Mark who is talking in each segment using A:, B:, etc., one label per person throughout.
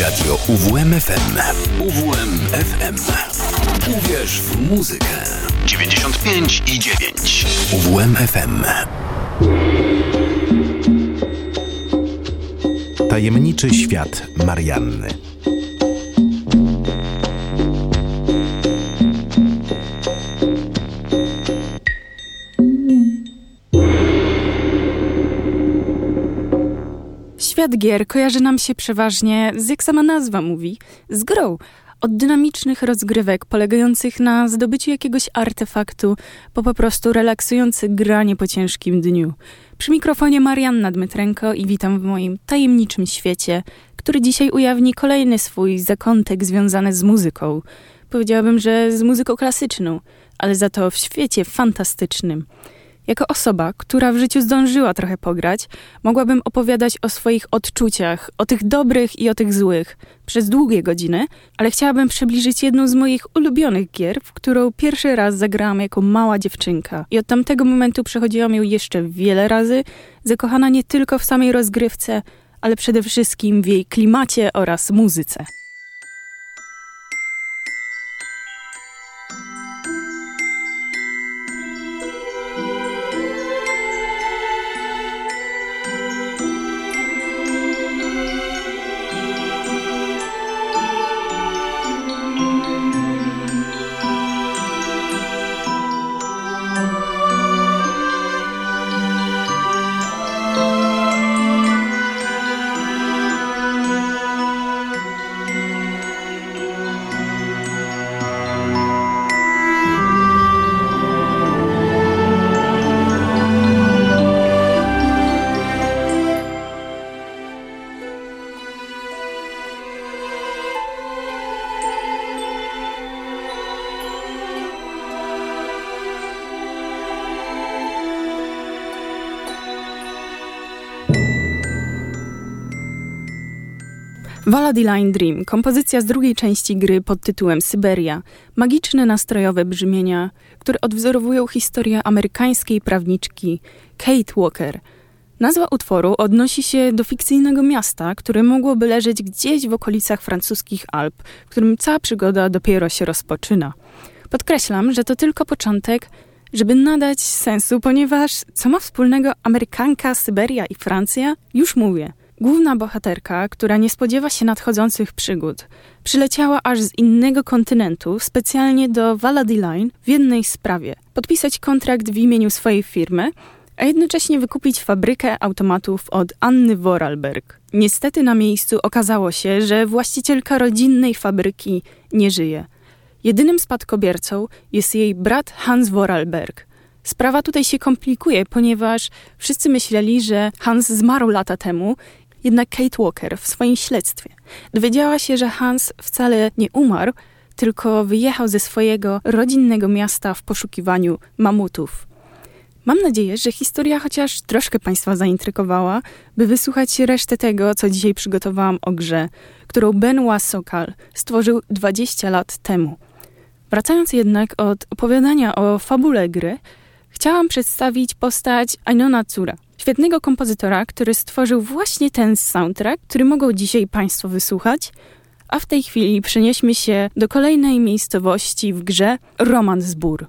A: Radio UWMFM. UWMFM. Uwierz w muzykę. 95 i 9. UWMFM.
B: Tajemniczy świat Marianny.
C: Świat gier kojarzy nam się przeważnie, z jak sama nazwa mówi, z grą. Od dynamicznych rozgrywek polegających na zdobyciu jakiegoś artefaktu, po po prostu relaksujące granie po ciężkim dniu. Przy mikrofonie Marianna Dmytrenko i witam w moim tajemniczym świecie, który dzisiaj ujawni kolejny swój zakątek związany z muzyką. Powiedziałabym, że z muzyką klasyczną, ale za to w świecie fantastycznym. Jako osoba, która w życiu zdążyła trochę pograć, mogłabym opowiadać o swoich odczuciach, o tych dobrych i o tych złych, przez długie godziny, ale chciałabym przybliżyć jedną z moich ulubionych gier, w którą pierwszy raz zagrałam jako mała dziewczynka. I od tamtego momentu przechodziłam ją jeszcze wiele razy, zakochana nie tylko w samej rozgrywce, ale przede wszystkim w jej klimacie oraz muzyce. Line Dream, kompozycja z drugiej części gry pod tytułem Syberia. Magiczne, nastrojowe brzmienia, które odwzorowują historię amerykańskiej prawniczki Kate Walker. Nazwa utworu odnosi się do fikcyjnego miasta, które mogłoby leżeć gdzieś w okolicach francuskich Alp, w którym cała przygoda dopiero się rozpoczyna. Podkreślam, że to tylko początek, żeby nadać sensu, ponieważ co ma wspólnego Amerykanka, Syberia i Francja? Już mówię – Główna bohaterka, która nie spodziewa się nadchodzących przygód, przyleciała aż z innego kontynentu specjalnie do Line w jednej sprawie. Podpisać kontrakt w imieniu swojej firmy, a jednocześnie wykupić fabrykę automatów od Anny Vorarlberg. Niestety na miejscu okazało się, że właścicielka rodzinnej fabryki nie żyje. Jedynym spadkobiercą jest jej brat Hans Vorarlberg. Sprawa tutaj się komplikuje, ponieważ wszyscy myśleli, że Hans zmarł lata temu jednak Kate Walker w swoim śledztwie dowiedziała się, że Hans wcale nie umarł, tylko wyjechał ze swojego rodzinnego miasta w poszukiwaniu mamutów. Mam nadzieję, że historia chociaż troszkę Państwa zaintrygowała, by wysłuchać resztę tego, co dzisiaj przygotowałam o grze, którą Benoit Sokal stworzył 20 lat temu. Wracając jednak od opowiadania o fabule gry, chciałam przedstawić postać Ainona Cura – świetnego kompozytora, który stworzył właśnie ten soundtrack, który mogą dzisiaj Państwo wysłuchać. A w tej chwili przenieśmy się do kolejnej miejscowości w grze Romansburg.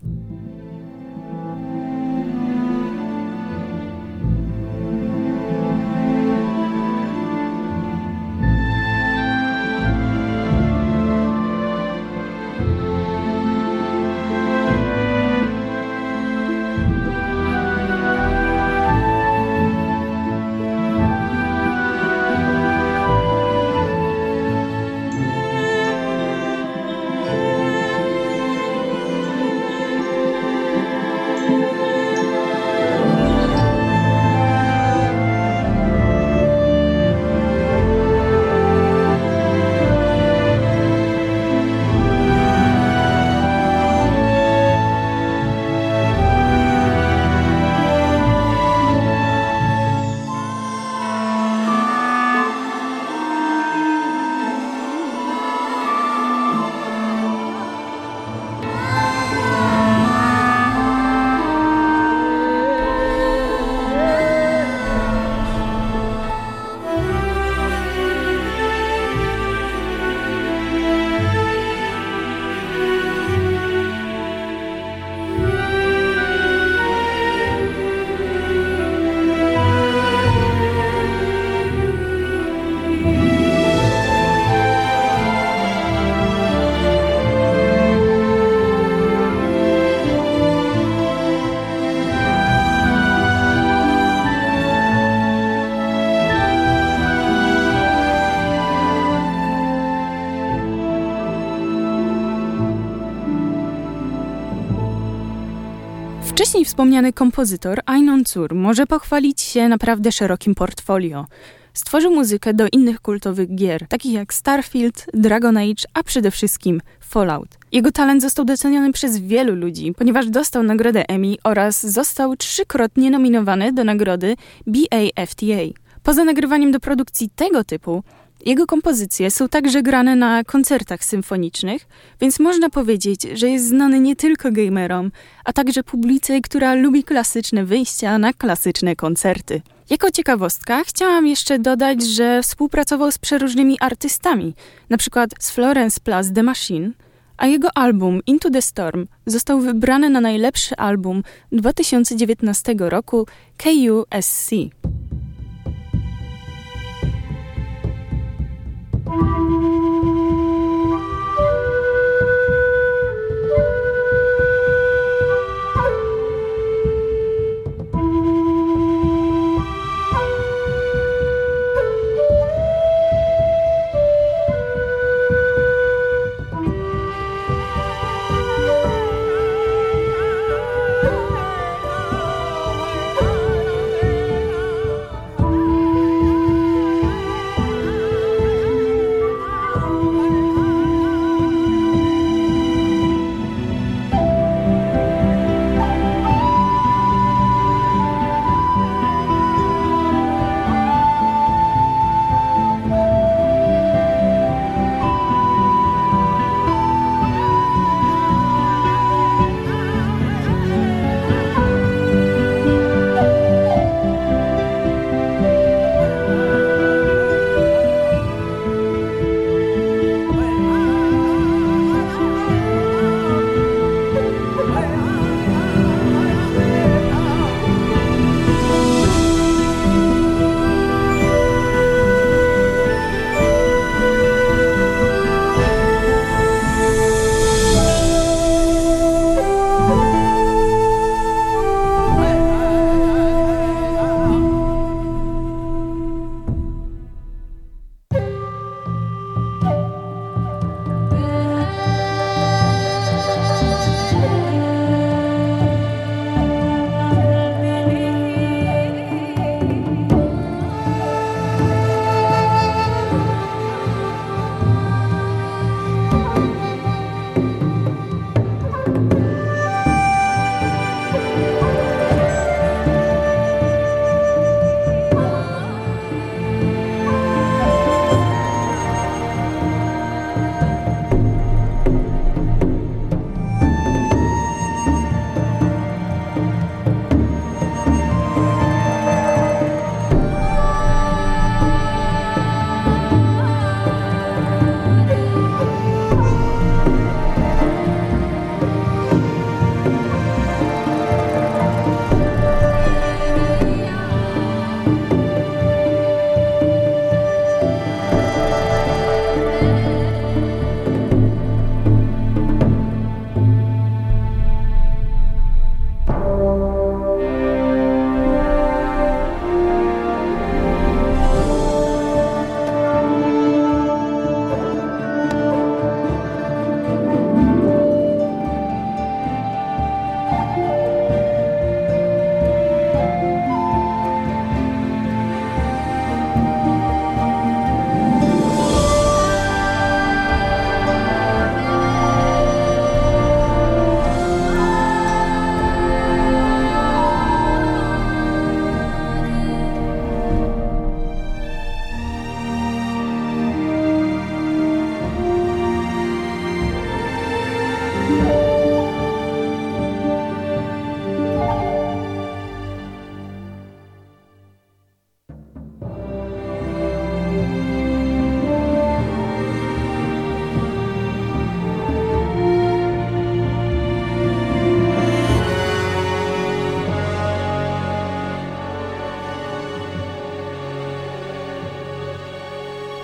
C: Wspomniany kompozytor Ainon Cur może pochwalić się naprawdę szerokim portfolio. Stworzył muzykę do innych kultowych gier, takich jak Starfield, Dragon Age, a przede wszystkim Fallout. Jego talent został doceniony przez wielu ludzi, ponieważ dostał nagrodę Emmy oraz został trzykrotnie nominowany do nagrody BAFTA. Poza nagrywaniem do produkcji tego typu, jego kompozycje są także grane na koncertach symfonicznych, więc można powiedzieć, że jest znany nie tylko gamerom, a także publice, która lubi klasyczne wyjścia na klasyczne koncerty. Jako ciekawostka chciałam jeszcze dodać, że współpracował z przeróżnymi artystami, np. z Florence Plus The Machine, a jego album Into the Storm został wybrany na najlepszy album 2019 roku KUSC. Música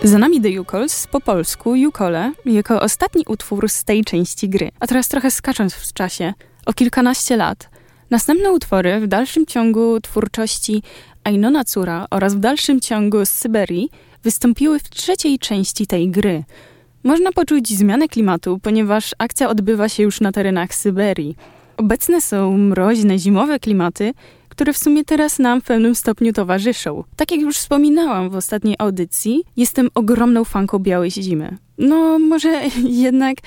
C: Za nami The Yukols, po polsku Yukole, jako ostatni utwór z tej części gry. A teraz trochę skacząc w czasie, o kilkanaście lat. Następne utwory w dalszym ciągu twórczości Ainona Cura oraz w dalszym ciągu z Syberii wystąpiły w trzeciej części tej gry. Można poczuć zmianę klimatu, ponieważ akcja odbywa się już na terenach Syberii. Obecne są mroźne, zimowe klimaty, które w sumie teraz nam w pewnym stopniu towarzyszą. Tak jak już wspominałam w ostatniej audycji, jestem ogromną fanką białej zimy. No, może jednak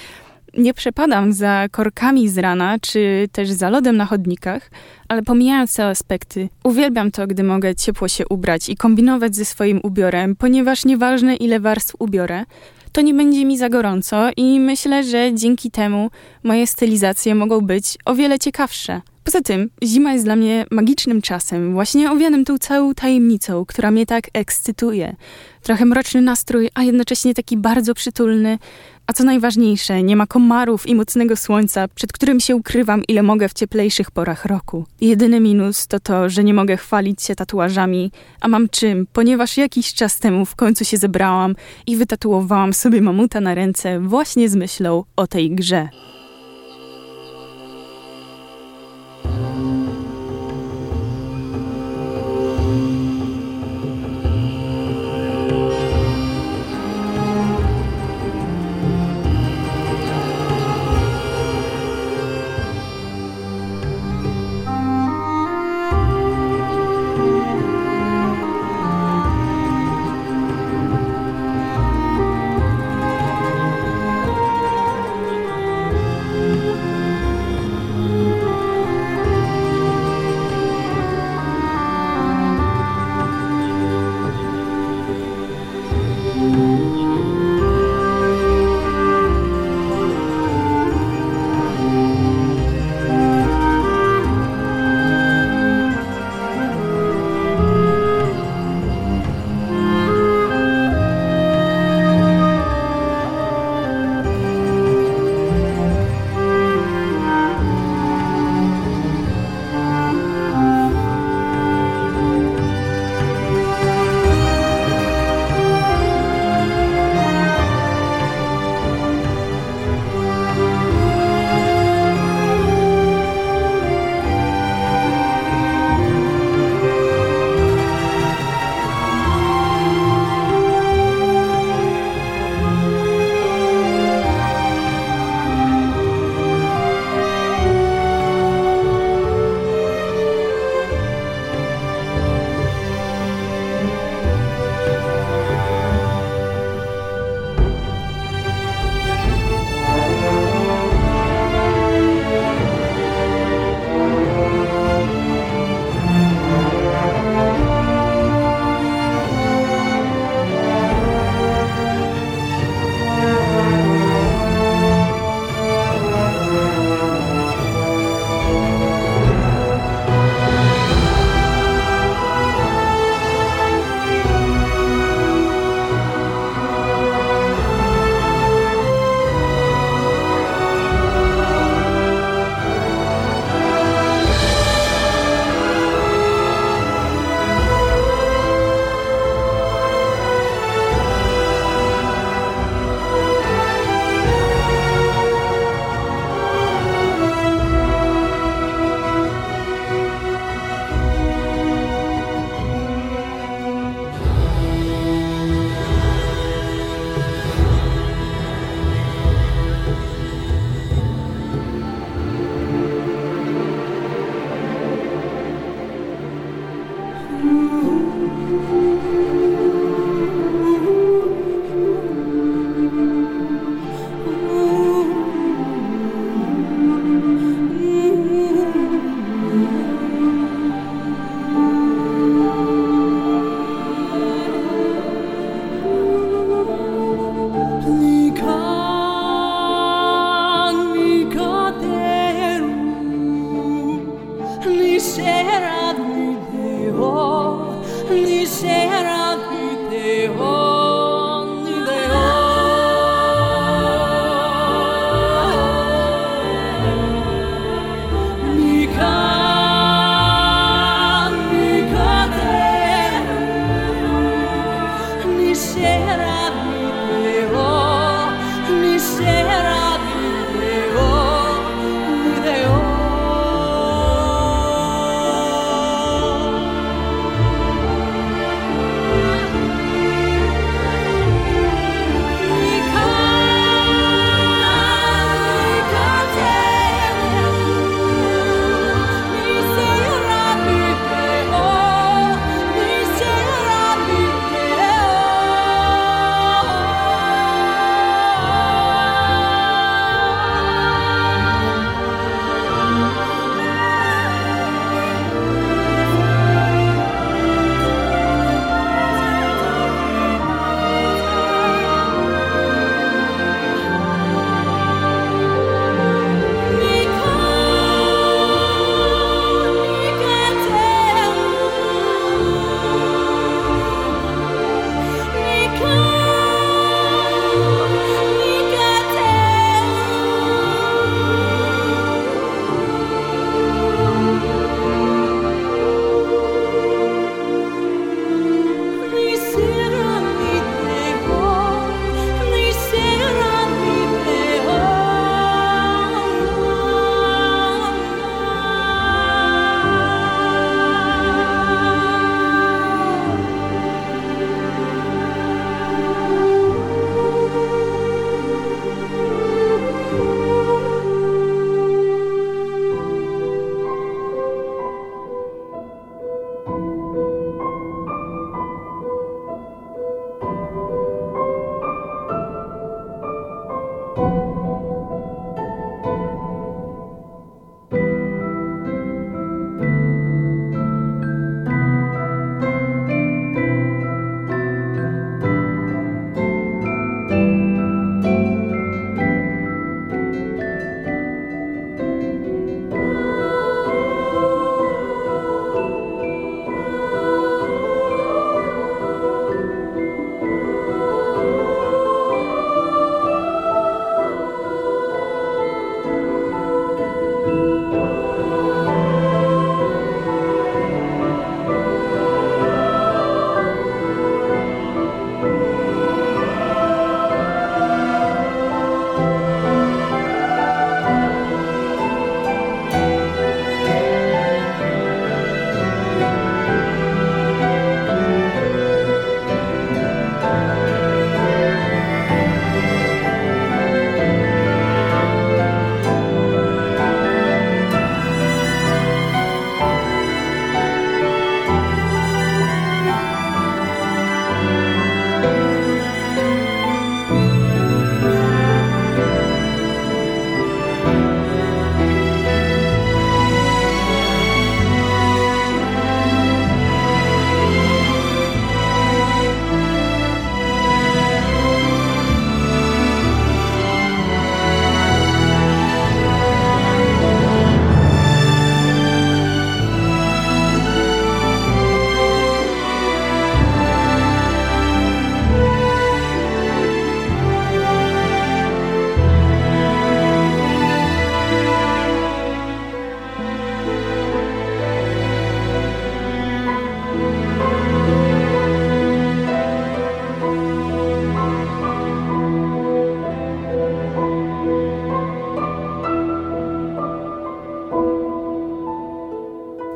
C: nie przepadam za korkami z rana, czy też za lodem na chodnikach, ale pomijając te aspekty, uwielbiam to, gdy mogę ciepło się ubrać i kombinować ze swoim ubiorem, ponieważ nieważne ile warstw ubiorę, to nie będzie mi za gorąco i myślę, że dzięki temu moje stylizacje mogą być o wiele ciekawsze. Poza tym, zima jest dla mnie magicznym czasem, właśnie owianym tą całą tajemnicą, która mnie tak ekscytuje. Trochę mroczny nastrój, a jednocześnie taki bardzo przytulny. A co najważniejsze, nie ma komarów i mocnego słońca, przed którym się ukrywam ile mogę w cieplejszych porach roku. Jedyny minus to to, że nie mogę chwalić się tatuażami, a mam czym, ponieważ jakiś czas temu w końcu się zebrałam i wytatuowałam sobie mamuta na ręce właśnie z myślą o tej grze.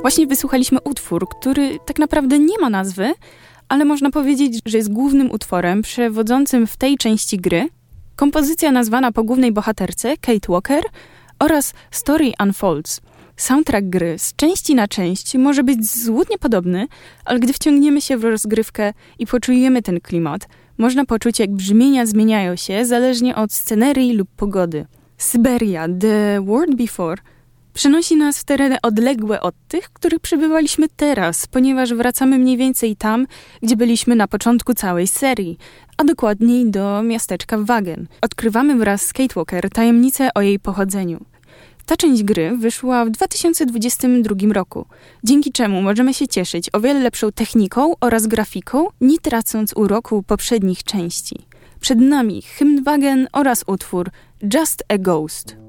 C: Właśnie wysłuchaliśmy utwór, który tak naprawdę nie ma nazwy, ale można powiedzieć, że jest głównym utworem przewodzącym w tej części gry. Kompozycja nazwana po głównej bohaterce, Kate Walker, oraz Story Unfolds. Soundtrack gry z części na część może być złudnie podobny, ale gdy wciągniemy się w rozgrywkę i poczujemy ten klimat, można poczuć, jak brzmienia zmieniają się zależnie od scenerii lub pogody. Syberia, The World Before, przenosi nas w tereny odległe od tych, których przebywaliśmy teraz, ponieważ wracamy mniej więcej tam, gdzie byliśmy na początku całej serii, a dokładniej do miasteczka Wagen. Odkrywamy wraz z Kate Walker tajemnicę o jej pochodzeniu. Ta część gry wyszła w 2022 roku, dzięki czemu możemy się cieszyć o wiele lepszą techniką oraz grafiką, nie tracąc uroku poprzednich części. Przed nami hymn Wagen oraz utwór Just a Ghost.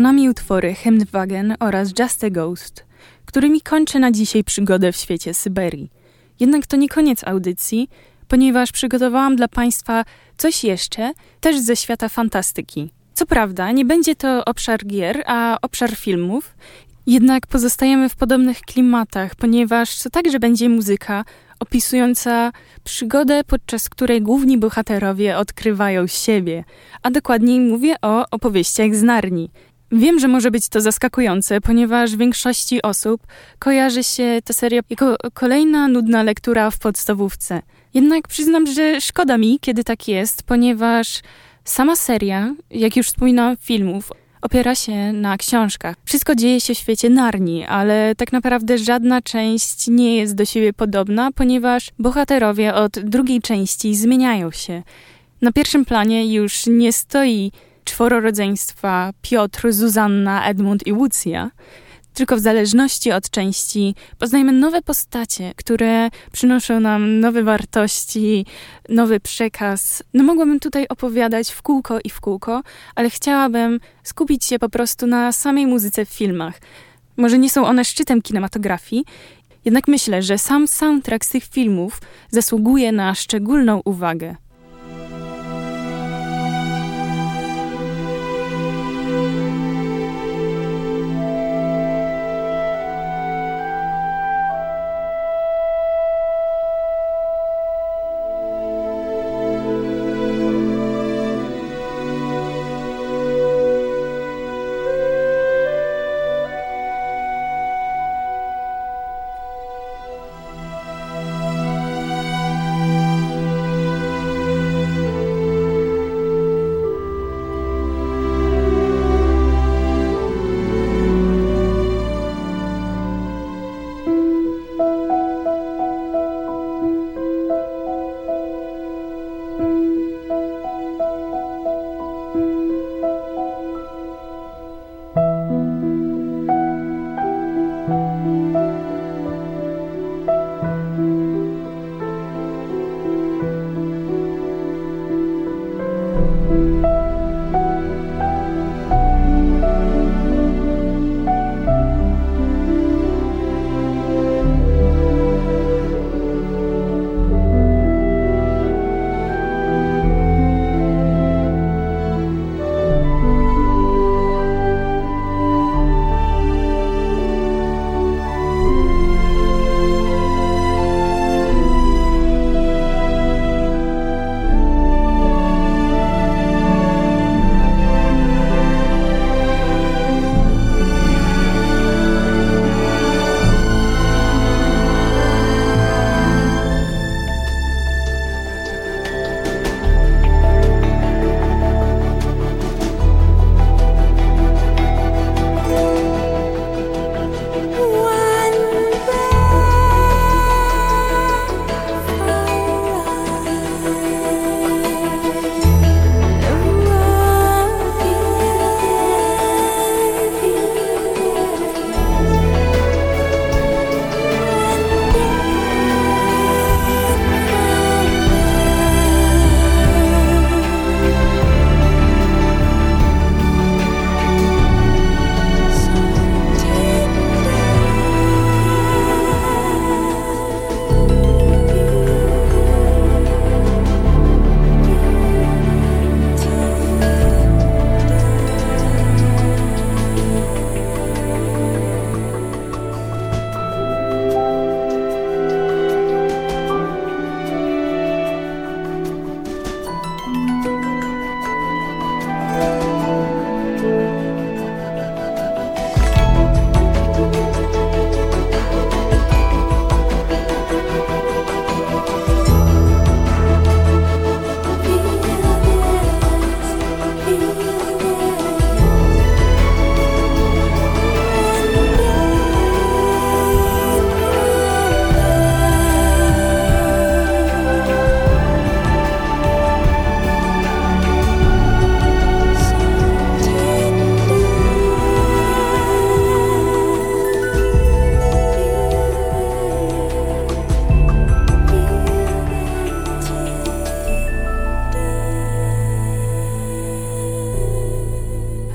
C: Za nami utwory Hemdwagen oraz Just a Ghost, którymi kończę na dzisiaj przygodę w świecie Syberii. Jednak to nie koniec audycji, ponieważ przygotowałam dla Państwa coś jeszcze, też ze świata fantastyki. Co prawda, nie będzie to obszar gier, a obszar filmów, jednak pozostajemy w podobnych klimatach, ponieważ to także będzie muzyka opisująca przygodę, podczas której główni bohaterowie odkrywają siebie, a dokładniej mówię o opowieściach z Narni. Wiem, że może być to zaskakujące, ponieważ większości osób kojarzy się ta seria jako kolejna nudna lektura w podstawówce. Jednak przyznam, że szkoda mi, kiedy tak jest, ponieważ sama seria, jak już wspominałam, filmów opiera się na książkach. Wszystko dzieje się w świecie Narni, ale tak naprawdę żadna część nie jest do siebie podobna, ponieważ bohaterowie od drugiej części zmieniają się. Na pierwszym planie już nie stoi czworo rodzeństwa Piotr, Zuzanna, Edmund i Łucja, tylko w zależności od części poznajemy nowe postacie, które przynoszą nam nowe wartości, nowy przekaz. No mogłabym tutaj opowiadać w kółko i w kółko, ale chciałabym skupić się po prostu na samej muzyce w filmach. Może nie są one szczytem kinematografii, jednak myślę, że sam soundtrack z tych filmów zasługuje na szczególną uwagę.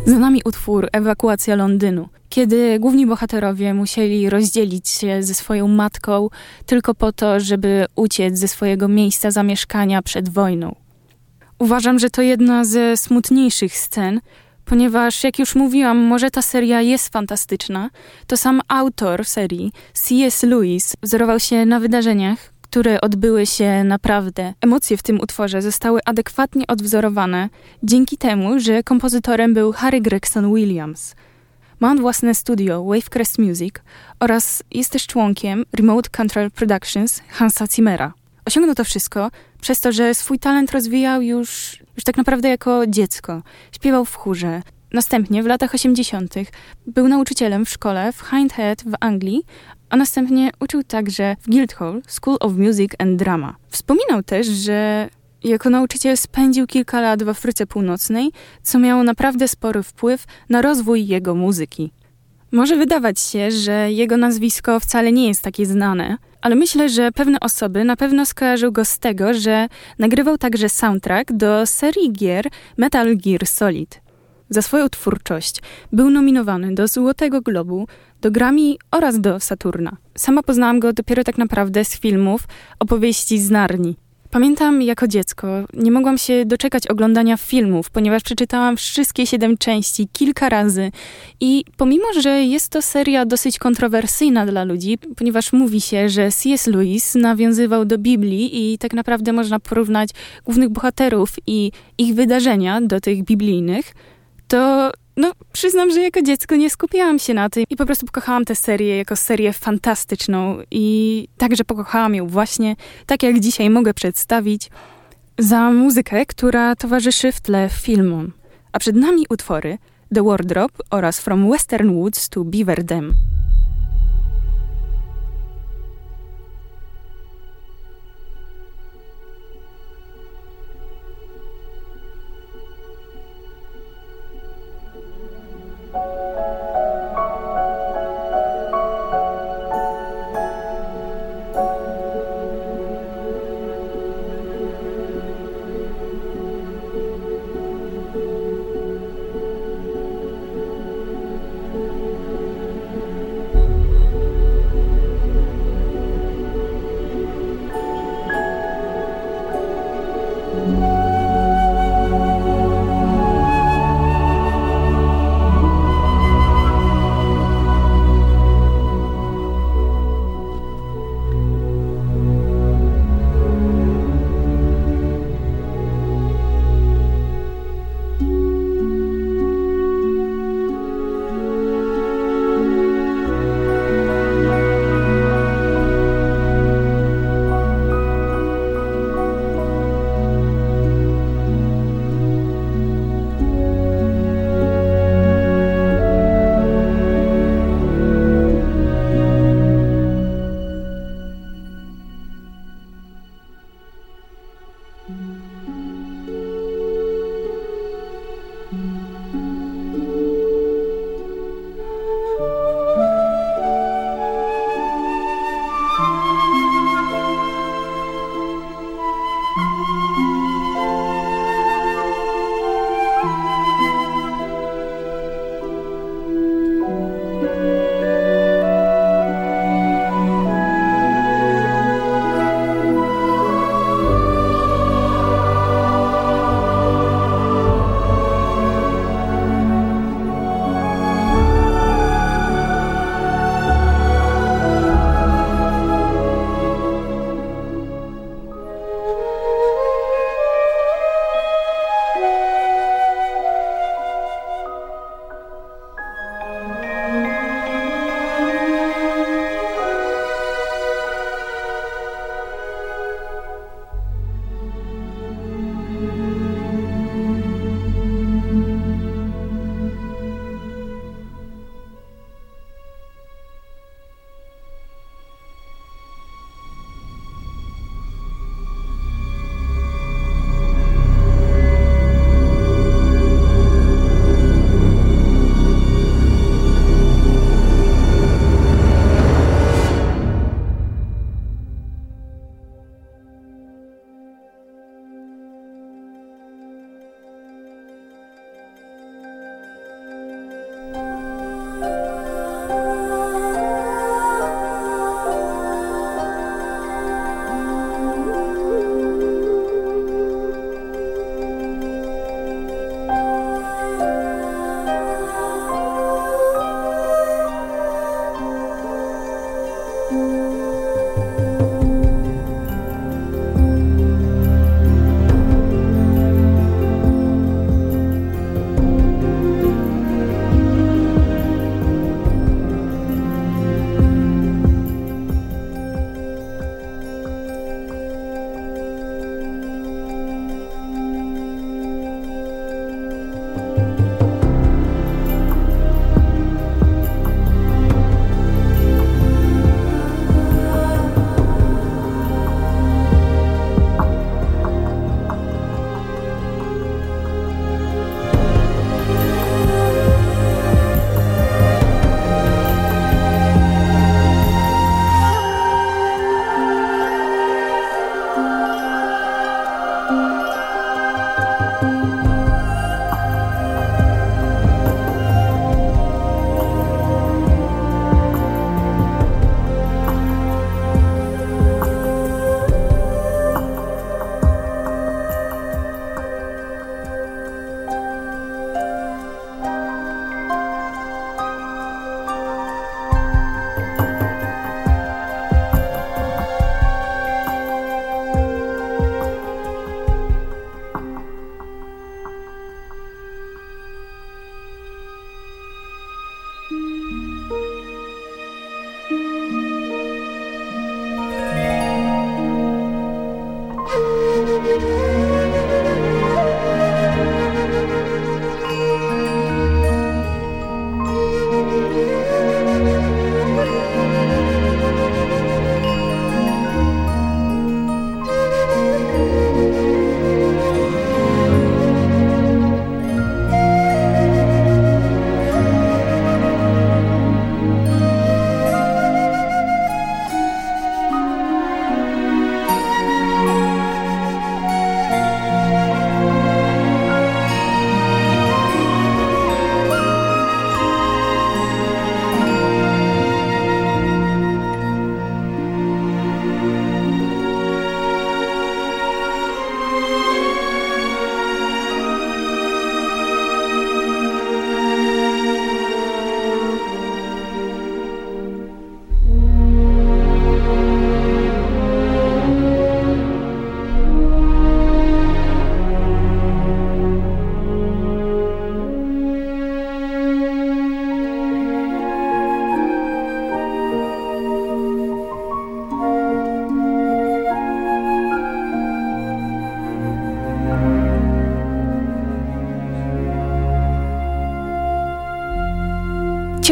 C: Za nami utwór Ewakuacja Londynu, kiedy główni bohaterowie musieli rozdzielić się ze swoją matką tylko po to, żeby uciec ze swojego miejsca zamieszkania przed wojną. Uważam, że to jedna ze smutniejszych scen, ponieważ, jak już mówiłam, może ta seria jest fantastyczna, to sam autor serii, C.S. Lewis, wzorował się na wydarzeniach, które odbyły się naprawdę. Emocje w tym utworze zostały adekwatnie odwzorowane dzięki temu, że kompozytorem był Harry Gregson Williams. Ma on własne studio Wavecrest Music oraz jest też członkiem Remote Control Productions Hansa Zimmera. Osiągnął to wszystko przez to, że swój talent rozwijał już, już tak naprawdę jako dziecko. Śpiewał w chórze. Następnie w latach 80. był nauczycielem w szkole w Hindhead w Anglii, a następnie uczył także w Guildhall School of Music and Drama. Wspominał też, że jako nauczyciel spędził kilka lat w Afryce Północnej, co miało naprawdę spory wpływ na rozwój jego muzyki. Może wydawać się, że jego nazwisko wcale nie jest takie znane, ale myślę, że pewne osoby na pewno skojarzą go z tego, że nagrywał także soundtrack do serii gier Metal Gear Solid. Za swoją twórczość był nominowany do Złotego Globu, do Grammy oraz do Saturna. Sama poznałam go dopiero tak naprawdę z filmów opowieści z Narni. Pamiętam jako dziecko, nie mogłam się doczekać oglądania filmów, ponieważ przeczytałam wszystkie siedem części kilka razy. I pomimo, że jest to seria dosyć kontrowersyjna dla ludzi, ponieważ mówi się, że C.S. Lewis nawiązywał do Biblii i tak naprawdę można porównać głównych bohaterów i ich wydarzenia do tych biblijnych, to no, przyznam, że jako dziecko nie skupiałam się na tym i po prostu pokochałam tę serię jako serię fantastyczną i także pokochałam ją właśnie tak, jak dzisiaj mogę przedstawić, za muzykę, która towarzyszy w tle filmom. A przed nami utwory The Wardrobe oraz From Western Woods to Beaver Dam.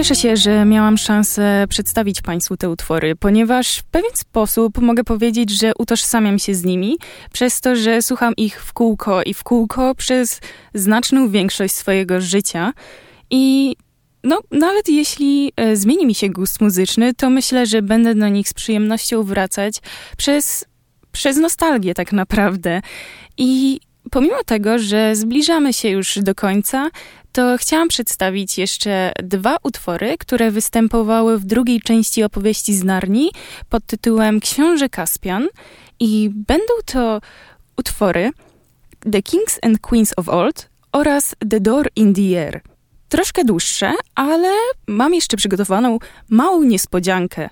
C: Cieszę się, że miałam szansę przedstawić Państwu te utwory, ponieważ w pewien sposób mogę powiedzieć, że utożsamiam się z nimi, przez to, że słucham ich w kółko i w kółko przez znaczną większość swojego życia. I no, nawet jeśli e, zmieni mi się gust muzyczny, to myślę, że będę do nich z przyjemnością wracać przez, przez nostalgię tak naprawdę. I pomimo tego, że zbliżamy się już do końca, to chciałam przedstawić jeszcze dwa utwory, które występowały w drugiej części opowieści z Narni pod tytułem Książę Kaspian i będą to utwory The Kings and Queens of Old oraz The Door in the Air. Troszkę dłuższe, ale mam jeszcze przygotowaną małą niespodziankę.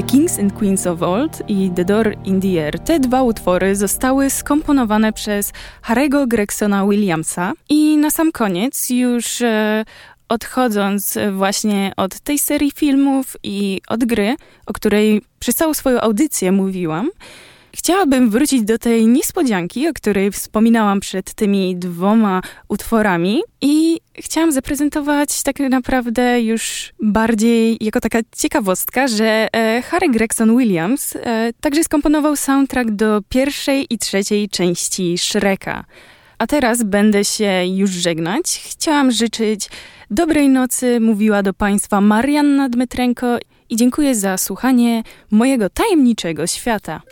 C: The Kings and Queens of Old i The Door in the Air. Te dwa utwory zostały skomponowane przez Harry'ego Gregsona Williamsa i na sam koniec już e, odchodząc właśnie od tej serii filmów i od gry, o której przez całą swoją audycję mówiłam, Chciałabym wrócić do tej niespodzianki, o której wspominałam przed tymi dwoma utworami i chciałam zaprezentować tak naprawdę już bardziej jako taka ciekawostka, że e, Harry Gregson Williams e, także skomponował soundtrack do pierwszej i trzeciej części Shreka. A teraz będę się już żegnać. Chciałam życzyć dobrej nocy, mówiła do Państwa Marianna Dmytrenko i dziękuję za słuchanie mojego tajemniczego świata.